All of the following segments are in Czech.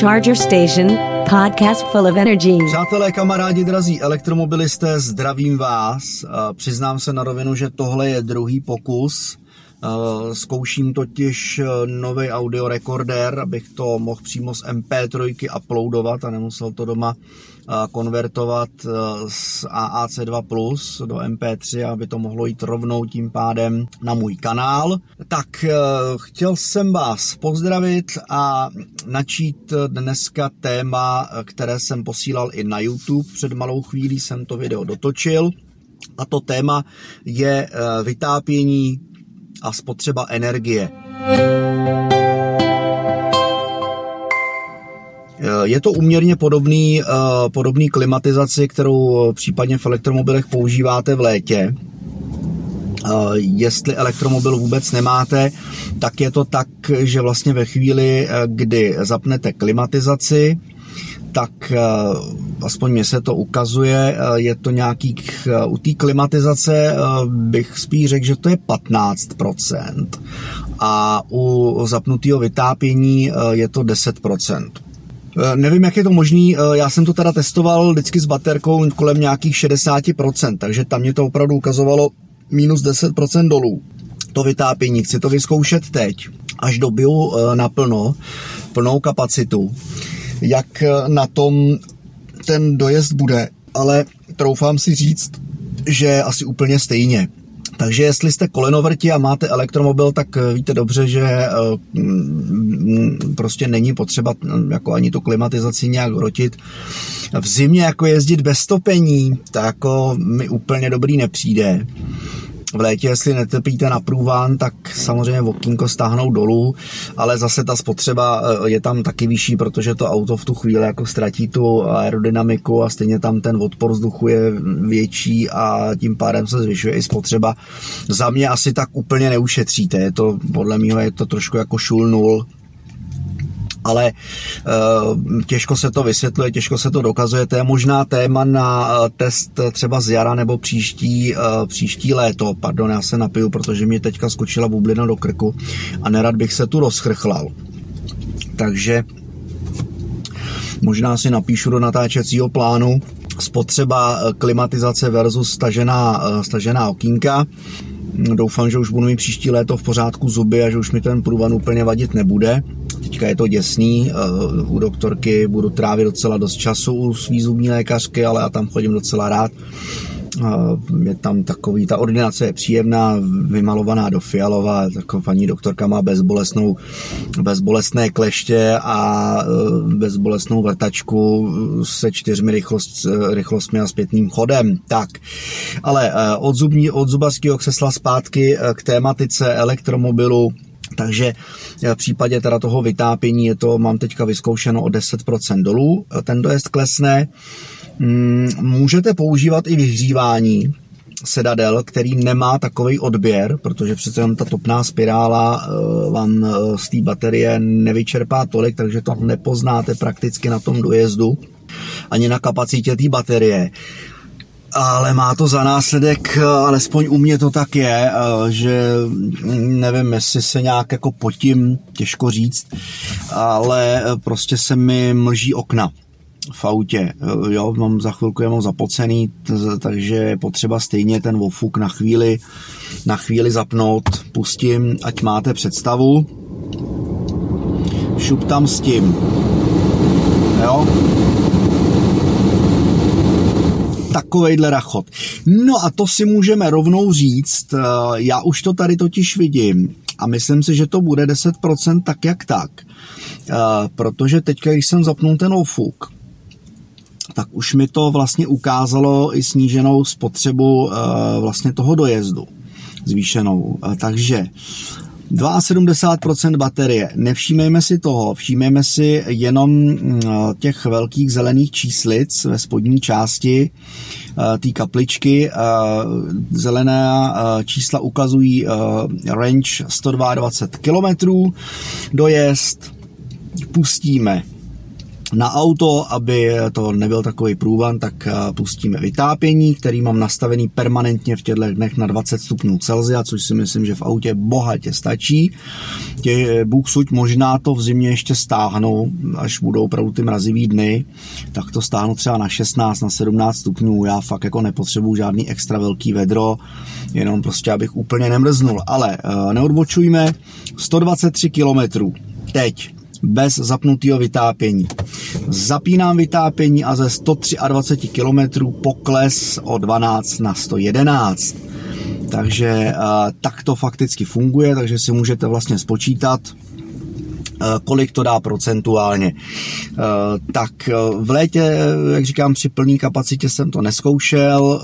Charger Station, podcast full of energy. Přátelé, kamarádi, drazí elektromobilisté, zdravím vás. Přiznám se na rovinu, že tohle je druhý pokus. Zkouším totiž nový audiorekordér, abych to mohl přímo z MP3 uploadovat a nemusel to doma konvertovat e, z AAC2 Plus do MP3, aby to mohlo jít rovnou tím pádem na můj kanál. Tak chtěl jsem vás pozdravit a načít dneska téma, které jsem posílal i na YouTube. Před malou chvílí jsem to video dotočil. A to téma je vytápění a spotřeba energie. Je to uměrně podobný, eh, podobný klimatizaci, kterou případně v elektromobilech používáte v létě. Eh, jestli elektromobil vůbec nemáte, tak je to tak, že vlastně ve chvíli, eh, kdy zapnete klimatizaci, tak aspoň mě se to ukazuje, je to nějakých, u té klimatizace bych spíš řekl, že to je 15% a u zapnutého vytápění je to 10%. Eh, nevím, jak je to možný, eh, já jsem to teda testoval vždycky s baterkou kolem nějakých 60%, takže tam mě to opravdu ukazovalo minus 10% dolů. To vytápění, chci to vyzkoušet teď, až dobiju eh, naplno, plnou kapacitu, jak na tom ten dojezd bude, ale troufám si říct, že asi úplně stejně. Takže jestli jste kolenovrti a máte elektromobil, tak eh, víte dobře, že eh, mm, prostě není potřeba mm, jako ani tu klimatizaci nějak rotit. V zimě jako jezdit bez topení, tak jako mi úplně dobrý nepřijde v létě, jestli netepíte na průvan, tak samozřejmě okýnko stáhnou dolů, ale zase ta spotřeba eh, je tam taky vyšší, protože to auto v tu chvíli jako ztratí tu aerodynamiku a stejně tam ten odpor vzduchu je větší a tím pádem se zvyšuje i spotřeba. Za mě asi tak úplně neušetříte, je to podle mě je to trošku jako šul nul, ale uh, těžko se to vysvětluje, těžko se to dokazuje. To je možná téma na uh, test třeba z jara nebo příští, příští léto. Pardon, já se napiju, protože mě teďka skočila bublina do krku a nerad bych se tu rozchrchlal. Takže možná si napíšu do natáčecího plánu spotřeba klimatizace versus stažená, stažená okýnka. Doufám, že už budu mít příští léto v pořádku zuby a že už mi ten průvan úplně vadit nebude. Teďka je to děsný, eh, u doktorky budu trávit docela dost času u svý zubní lékařky, ale já tam chodím docela rád. Eh, je tam takový, ta ordinace je příjemná, vymalovaná do fialová, taková paní doktorka má bezbolesnou, bezbolestné kleště a eh, bezbolestnou vrtačku se čtyřmi rychlost, rychlostmi a zpětným chodem. Tak, ale od, zubní, od zubařského křesla zpátky k tématice elektromobilu, takže v případě teda toho vytápění je to, mám teďka vyzkoušeno o 10% dolů, ten dojezd klesne. Mm, můžete používat i vyhřívání sedadel, který nemá takový odběr, protože přece jenom ta topná spirála eh, vám eh, z té baterie nevyčerpá tolik, takže to nepoznáte prakticky na tom dojezdu ani na kapacitě té baterie ale má to za následek, alespoň u mě to tak je, eh, že nevím, jestli se nějak jako potím, těžko říct, ale eh, prostě se mi mlží okna v autě. Eh, jo, mám za chvilku je mám zapocený, takže je potřeba stejně ten ofuk na chvíli, na chvíli zapnout. Pustím, ať máte představu. Šup tam s tím. Jo, takovejhle rachot. No a to si můžeme rovnou říct, eh, já už to tady totiž vidím a myslím si, že to bude 10% tak jak tak. Eh, protože teďka, když jsem zapnul ten ofuk, tak už mi to vlastně ukázalo i sníženou spotřebu eh, vlastně toho dojezdu zvýšenou. Takže 72% baterie. Nevšímejme si toho, všímejme si jenom mm, těch velkých zelených číslic ve spodní části eh, té kapličky. Eh, zelené eh, čísla ukazují range 122 km. Dojezd pustíme na auto, aby to nebyl takový průvan, tak eh, pustíme vytápění, který mám nastavený permanentně v těchto dnech na 20 stupňů Celsia, což si myslím, že v autě bohatě stačí. Tě, Bůh suť možná to v zimě ještě stáhnou, až budou opravdu ty mrazivý dny, tak to stáhnu třeba na 16, na 17 stupňů. Já fakt jako nepotřebuju žádný extra velký vedro, jenom prostě abych úplně nemrznul. Ale uh, neodbočujme, 123 kilometrů. Teď bez zapnutého vytápění. Zapínám vytápění a ze 123 km pokles o 12 na 111. Takže tak to fakticky funguje, takže si můžete vlastně spočítat, Eh, kolik to dá procentuálně. Eh, tak eh, v létě, jak říkám, při plné kapacitě jsem to neskoušel,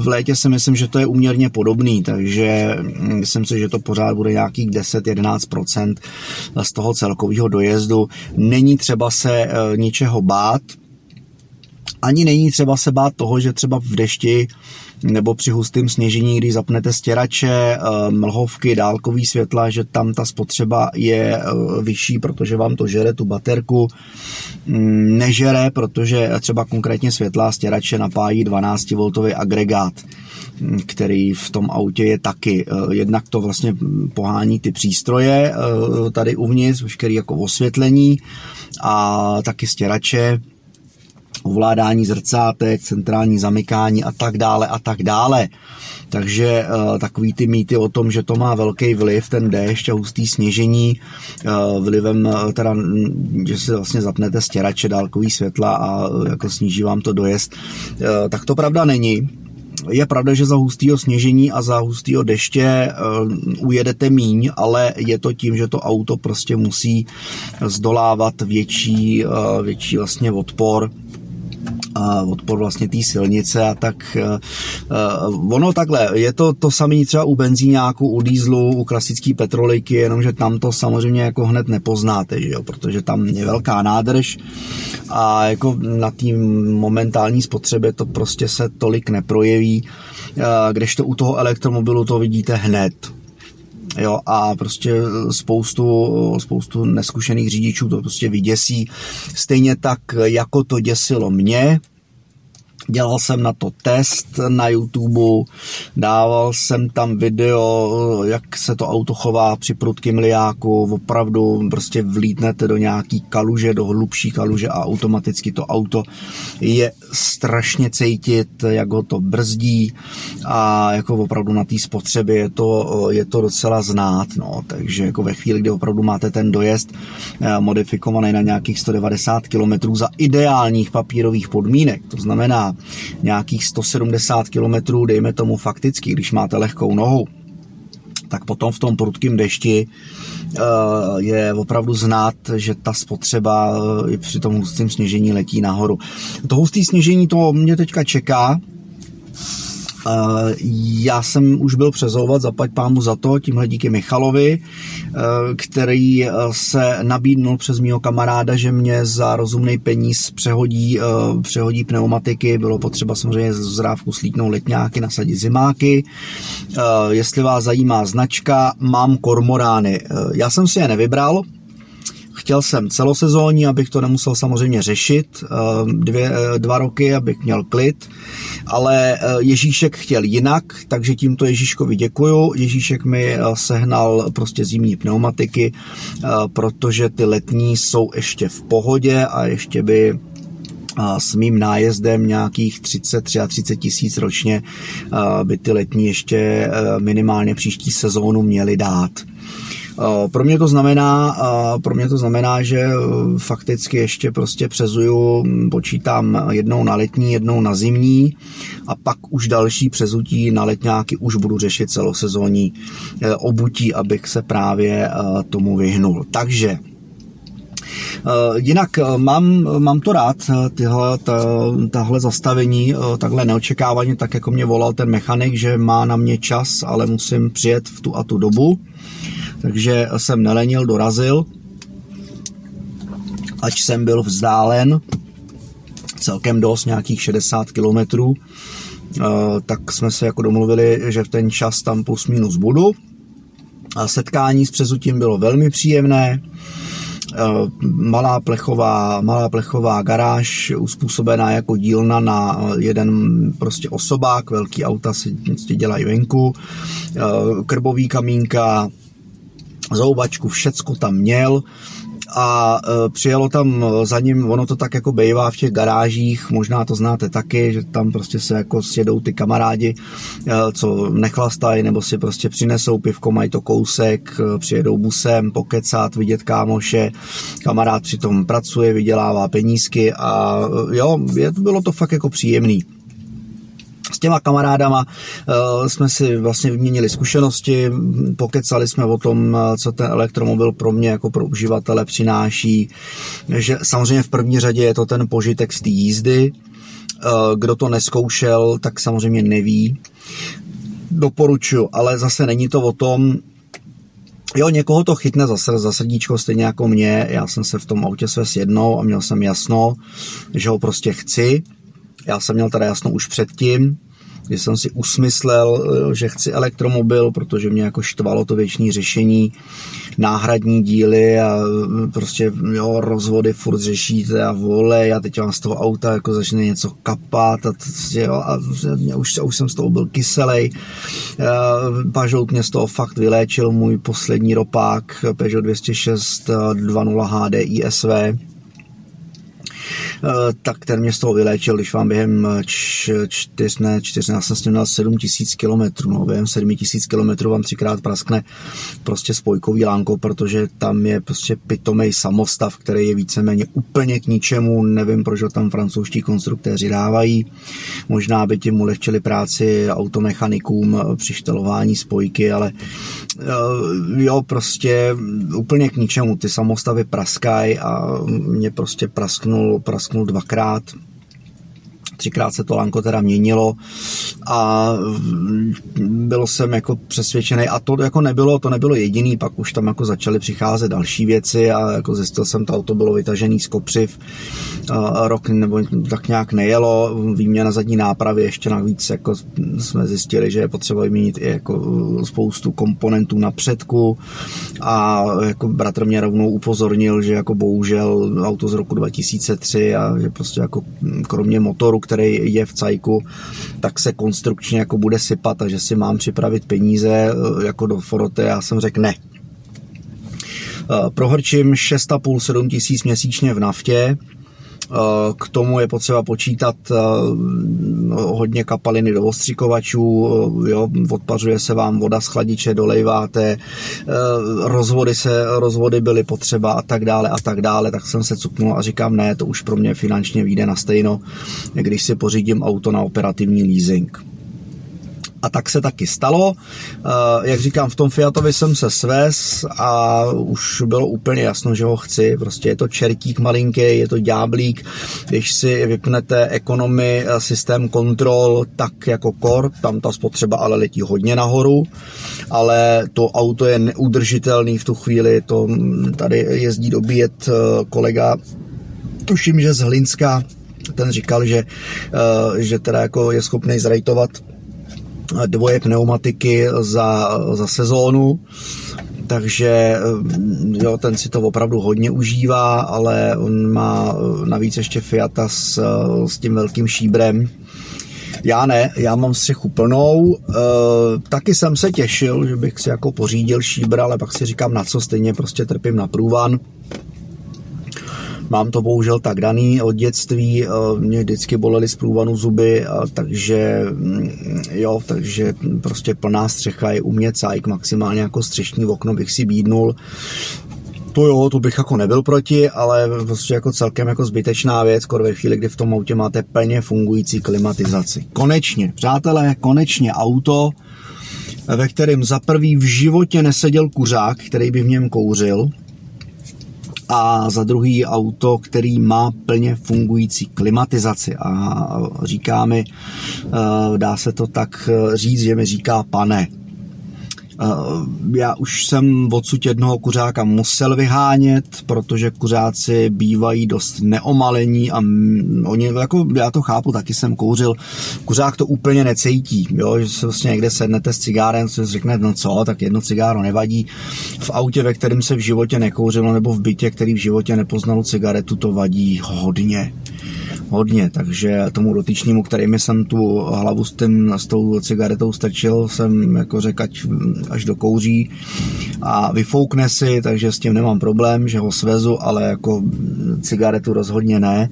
v létě si myslím, že to je uměrně podobný, takže hm, myslím si, že to pořád bude nějakých 10-11% z toho celkového dojezdu. Není třeba se ničeho bát, ani není třeba se bát toho, že třeba v dešti nebo při hustém sněžení, když zapnete stěrače, eh, mlhovky, dálkový světla, že tam ta spotřeba je eh, vyšší, protože vám to žere tu baterku. Mm, nežere, protože třeba konkrétně světla stěrače napájí 12V agregát mm, který v tom autě je taky. Eh, jednak to vlastně pohání ty přístroje tady uvnitř, veškerý jako osvětlení a taky stěrače ovládání zrcátek, centrální zamykání a tak dále a tak dále. Takže uh, takový ty mýty o tom, že to má velký vliv, ten déšť a hustý sněžení, uh, vlivem uh, teda, že si vlastně zapnete stěrače, dálkový světla a jako sníží vám to dojezd, tak to pravda není. Je pravda, že za hustého sněžení a za hustého deště ujedete míň, ale je to tím, že to auto prostě musí zdolávat větší, větší vlastně odpor odpor vlastně té silnice a tak uh, ono takhle, je to to samé třeba u benzíňáku, u dýzlu, u klasické petroliky, jenomže tam to samozřejmě jako hned nepoznáte, že jo, protože tam je velká nádrž a jako na té momentální spotřebě to prostě se tolik neprojeví, uh, kdežto u toho elektromobilu to vidíte hned jo, a prostě spoustu, spoustu neskušených řidičů to prostě vyděsí. Stejně tak, jako to děsilo mě, Dělal jsem na to test na YouTube, dával jsem tam video, jak se to auto chová při prudkém liáku, opravdu prostě vlítnete do nějaký kaluže, do hlubší kaluže a automaticky to auto je strašně cítit, jak ho to brzdí a jako opravdu na té spotřebě je to, je to docela znát, no, takže jako ve chvíli, kdy opravdu máte ten dojezd eh, modifikovaný na nějakých 190 km za ideálních papírových podmínek, to znamená nějakých 170 km, dejme tomu fakticky, když máte lehkou nohu, tak potom v tom prudkém dešti eh, je opravdu znát, že ta spotřeba eh, při tom hustém sněžení letí nahoru. To husté sněžení to mě teďka čeká, já jsem už byl přezouvat, zaplať pámu za to, tímhle díky Michalovi, eh, který eh, se nabídnul přes mýho kamaráda, že mě za rozumný peníz přehodí, eh, přehodí pneumatiky, bylo potřeba samozřejmě z zrávku slítnout letňáky, nasadit zimáky. Jestli vás zajímá značka, mám kormorány. Já jsem si je nevybral, Chtěl jsem celosezónní, abych to nemusel samozřejmě řešit, dvě, dva roky, abych měl klid ale eh, Ježíšek chtěl jinak, takže tímto Ježíškovi děkuju. Ježíšek mi eh, sehnal prostě zimní pneumatiky, eh, protože ty letní jsou ještě v pohodě a ještě by s mým nájezdem nějakých 30, 33 tisíc ročně by ty letní ještě minimálně příští sezónu měly dát. Eh, pro mě to znamená, eh, pro mě to znamená, že eh, fakticky ještě prostě přezuju, hm, počítám jednou na letní, jednou na zimní a pak už další přezutí na letňáky už budu řešit celosezónní obutí, abych se právě tomu vyhnul. Takže Jinak mám, mám to rád, tyhle, tahle zastavení, takhle neočekávaně, tak jako mě volal ten mechanik, že má na mě čas, ale musím přijet v tu a tu dobu takže jsem nelenil, dorazil, ač jsem byl vzdálen celkem dost, nějakých 60 kilometrů, eh, tak jsme se jako domluvili, že v ten čas tam plus minus budu. A setkání s přezutím bylo velmi příjemné. Malá plechová, malá plechová garáž uspůsobená jako dílna na jeden prostě osobák, velký auta si prostě dělají venku, krbový kamínka, zoubačku, všecko tam měl a e, přijelo tam za ním, ono to tak jako bejvá v těch garážích, možná to znáte taky, že tam prostě se jako sjedou ty kamarádi, e, co nechlastají, nebo si prostě přinesou pivko, mají to kousek, e, přijedou busem, pokecat, vidět kámoše, kamarád přitom pracuje, vydělává penízky a jo, je, bylo to fakt jako příjemný s těma kamarádama uh, jsme si vlastně vyměnili zkušenosti, pokecali jsme o tom, co ten elektromobil pro mě jako pro uživatele přináší, že samozřejmě v první řadě je to ten požitek z té jízdy, uh, kdo to neskoušel, tak samozřejmě neví. Doporučuji, ale zase není to o tom, Jo, někoho to chytne za, za srdíčko, stejně jako mě. Já jsem se v tom autě své jednou a měl jsem jasno, že ho prostě chci já jsem měl teda jasno už předtím, kdy jsem si usmyslel, eh, že chci elektromobil, protože mě jako štvalo to věční řešení, náhradní díly a eh, prostě jo, rozvody furt řešíte a volej a teď vám z toho auta jako začne něco kapat a, jo, a už, už jsem z toho byl kyselej. Eh, Peugeot mě z toho fakt vyléčil, můj poslední ropák Peugeot 206 2.0 HDI SV Eh, tak ten mě z toho vyléčil, když vám během eh, čtyř, ne, čtyř, já jsem s tím měl 7 tisíc kilometrů, no, během 7 tisíc kilometrů vám třikrát praskne prostě spojkový lánko, protože tam je prostě pitomej samostav, který je víceméně úplně k ničemu, nevím, proč ho tam francouzští konstruktéři dávají, možná by tím ulehčili práci automechanikům při štelování spojky, ale eh, jo, prostě úplně k ničemu, ty samostavy praskají a mě prostě prasknul, prasknul prasknul dvakrát, třikrát se to lanko teda měnilo a byl jsem jako přesvědčený a to jako nebylo, to nebylo jediný, pak už tam jako začaly přicházet další věci a jako zjistil jsem, to auto bylo vytažený z kopřiv, rok nebo tak nějak nejelo, výměna zadní nápravy ještě navíc jako jsme zjistili, že je potřeba vyměnit i jako spoustu komponentů na předku a jako bratr mě rovnou upozornil, že jako bohužel auto z roku 2003 a že prostě jako kromě motoru, který je v cajku, tak se konstrukčně jako bude sypat a že si mám připravit peníze eh, jako do Foroty. Já jsem řekl ne. Eh, prohrčím 6,5-7 tisíc měsíčně v naftě, k tomu je potřeba počítat eh, hodně kapaliny do ostřikovačů, eh, jo, odpařuje se vám voda z chladiče, dolejváte, rozvody, se, rozvody byly potřeba a tak dále a tak dále, tak jsem se cuknul a říkám, ne, to už pro mě finančně vyjde na stejno, když si pořídím auto na operativní leasing. A tak se taky stalo. Eh, jak říkám, v tom Fiatovi jsem se svez a už bylo úplně jasno, že ho chci. Prostě je to čertík malinký, je to ďáblík. Když si vypnete ekonomy, eh, systém kontrol, tak jako Core, tam ta spotřeba ale letí hodně nahoru, ale to auto je neudržitelný v tu chvíli. To tady jezdí dobíjet eh, kolega, tuším, že z Hlinska, ten říkal, že, že teda jako je schopný zrejtovat dvoje pneumatiky za, za sezónu, takže eh, jo, ten si to opravdu hodně užívá, ale on má eh, navíc ještě Fiata s, eh, s tím velkým šíbrem, já ne, já mám střechu plnou. E, taky jsem se těšil, že bych si jako pořídil šíbra, ale pak si říkám, na co stejně prostě trpím na průvan. Mám to bohužel tak daný od dětství, eh, mě vždycky bolely z průvanu zuby, takže mm, jo, takže prostě plná střecha je u mě cajk, maximálně jako střešní okno bych si bídnul. To jo, to bych jako nebyl proti, ale prostě jako celkem jako zbytečná věc, skoro ve chvíli, kdy v tom autě máte plně fungující klimatizaci. Konečně, přátelé, konečně auto, ve kterém za prvý v životě neseděl kuřák, který by v něm kouřil, a za druhý auto, který má plně fungující klimatizaci a říká mi, eh, dá se to tak říct, že mi říká pane. Já už jsem odsud jednoho kuřáka musel vyhánět, protože kuřáci bývají dost neomalení a oni, jako já to chápu, taky jsem kouřil, kuřák to úplně necítí, jo, že se vlastně někde sednete s cigárem, se řekne, no co, tak jedno cigáro nevadí. V autě, ve kterém se v životě nekouřilo, nebo v bytě, který v životě nepoznal cigaretu, to vadí hodně hodně, takže tomu dotyčnímu, mi jsem tu hlavu s, tím, s tou cigaretou strčil, jsem jako řekl, ať, až do kouří a vyfoukne si, takže s tím nemám problém, že ho svezu, ale jako cigaretu rozhodně ne.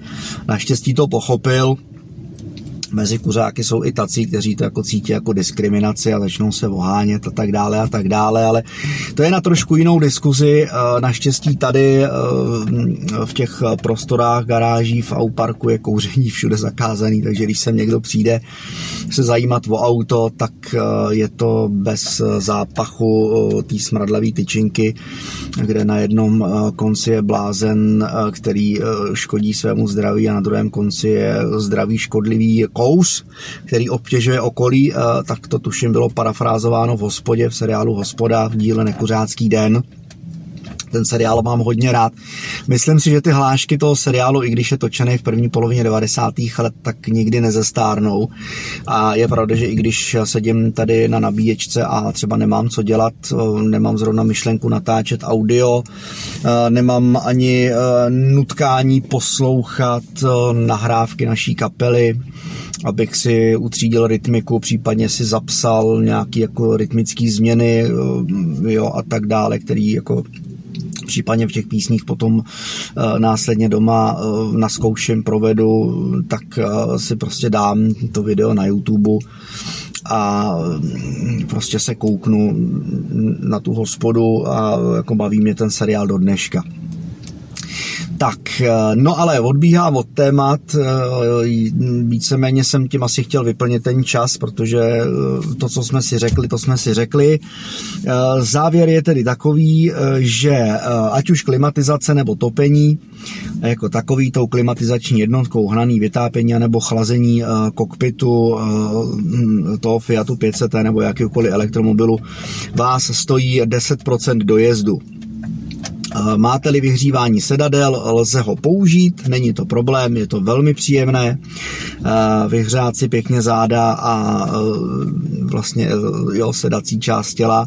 Naštěstí to pochopil, mezi kuřáky jsou i tací, kteří to jako cítí jako diskriminaci a začnou se ohánět a tak dále a tak dále, ale to je na trošku jinou diskuzi. Eh, naštěstí tady eh, v těch prostorách garáží v Auparku je kouření všude zakázaný, takže když sem někdo přijde se zajímat o auto, tak eh, je to bez zápachu té smradlavé tyčinky, kde na jednom konci je blázen, který škodí svému zdraví a na druhém konci je zdravý škodlivý kous, který obtěžuje okolí, eh, tak to tuším bylo parafrázováno v hospodě, v seriálu Hospoda v díle Nekuřácký den ten seriál mám hodně rád. Myslím si, že ty hlášky toho seriálu, i když je točený v první polovině 90. let, tak nikdy nezestárnou. A je pravda, že i když sedím tady na nabíječce a třeba nemám co dělat, eh, nemám zrovna myšlenku natáčet audio, eh, nemám ani nutkání poslouchat nahrávky naší kapely, abych si utřídil rytmiku, případně si zapsal nějaký jako rytmický změny eh, jo, a tak dále, který jako případně v těch písních potom uh, následně doma uh, naskouším, provedu, tak uh, si prostě dám to video na YouTube a mm, prostě se kouknu na tu hospodu a jako baví mě ten seriál do dneška. Tak, eh, no ale odbíhám od témat, eh, víceméně jsem tím asi chtěl vyplnit ten čas, protože eh, to, co jsme si řekli, to jsme si řekli. Závěr je tedy takový, že ať už klimatizace nebo topení, jako takový tou klimatizační jednotkou hnaný vytápění nebo chlazení kokpitu toho Fiatu 500 nebo jakýkoliv elektromobilu vás stojí 10% dojezdu. Máte-li vyhřívání sedadel, lze ho použít, není to problém, je to velmi příjemné. Vyhřát si pěkně záda a vlastně jo, sedací část těla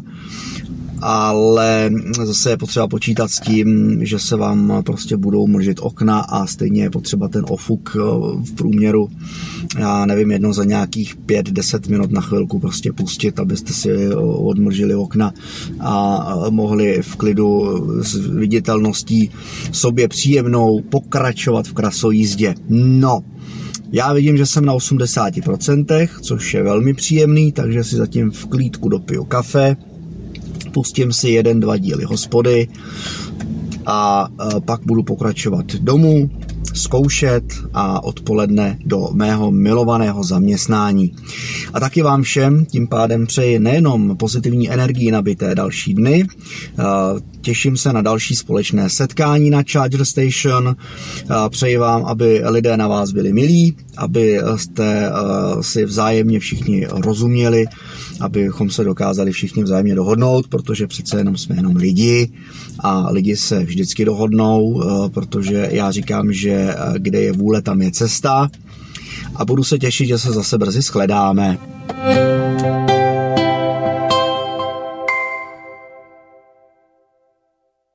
ale zase je potřeba počítat s tím, že se vám prostě budou mlžit okna a stejně je potřeba ten ofuk eh, v průměru, já nevím, jedno za nějakých 5-10 minut na chvilku prostě pustit, abyste si eh, odmlžili okna a mohli v klidu s viditelností sobě příjemnou pokračovat v krasojízdě. No, já vidím, že jsem na 80%, což je velmi příjemný, takže si zatím v klídku dopiju kafe, pustím si jeden, dva díly hospody a pak budu pokračovat domů, zkoušet a odpoledne do mého milovaného zaměstnání. A taky vám všem tím pádem přeji nejenom pozitivní energii nabité další dny, těším se na další společné setkání na Charger Station, přeji vám, aby lidé na vás byli milí, aby jste si vzájemně všichni rozuměli, abychom se dokázali všichni vzájemně dohodnout, protože přece jenom jsme jenom lidi a lidi se vždycky dohodnou, protože já říkám, že kde je vůle, tam je cesta a budu se těšit, že se zase brzy shledáme. thank you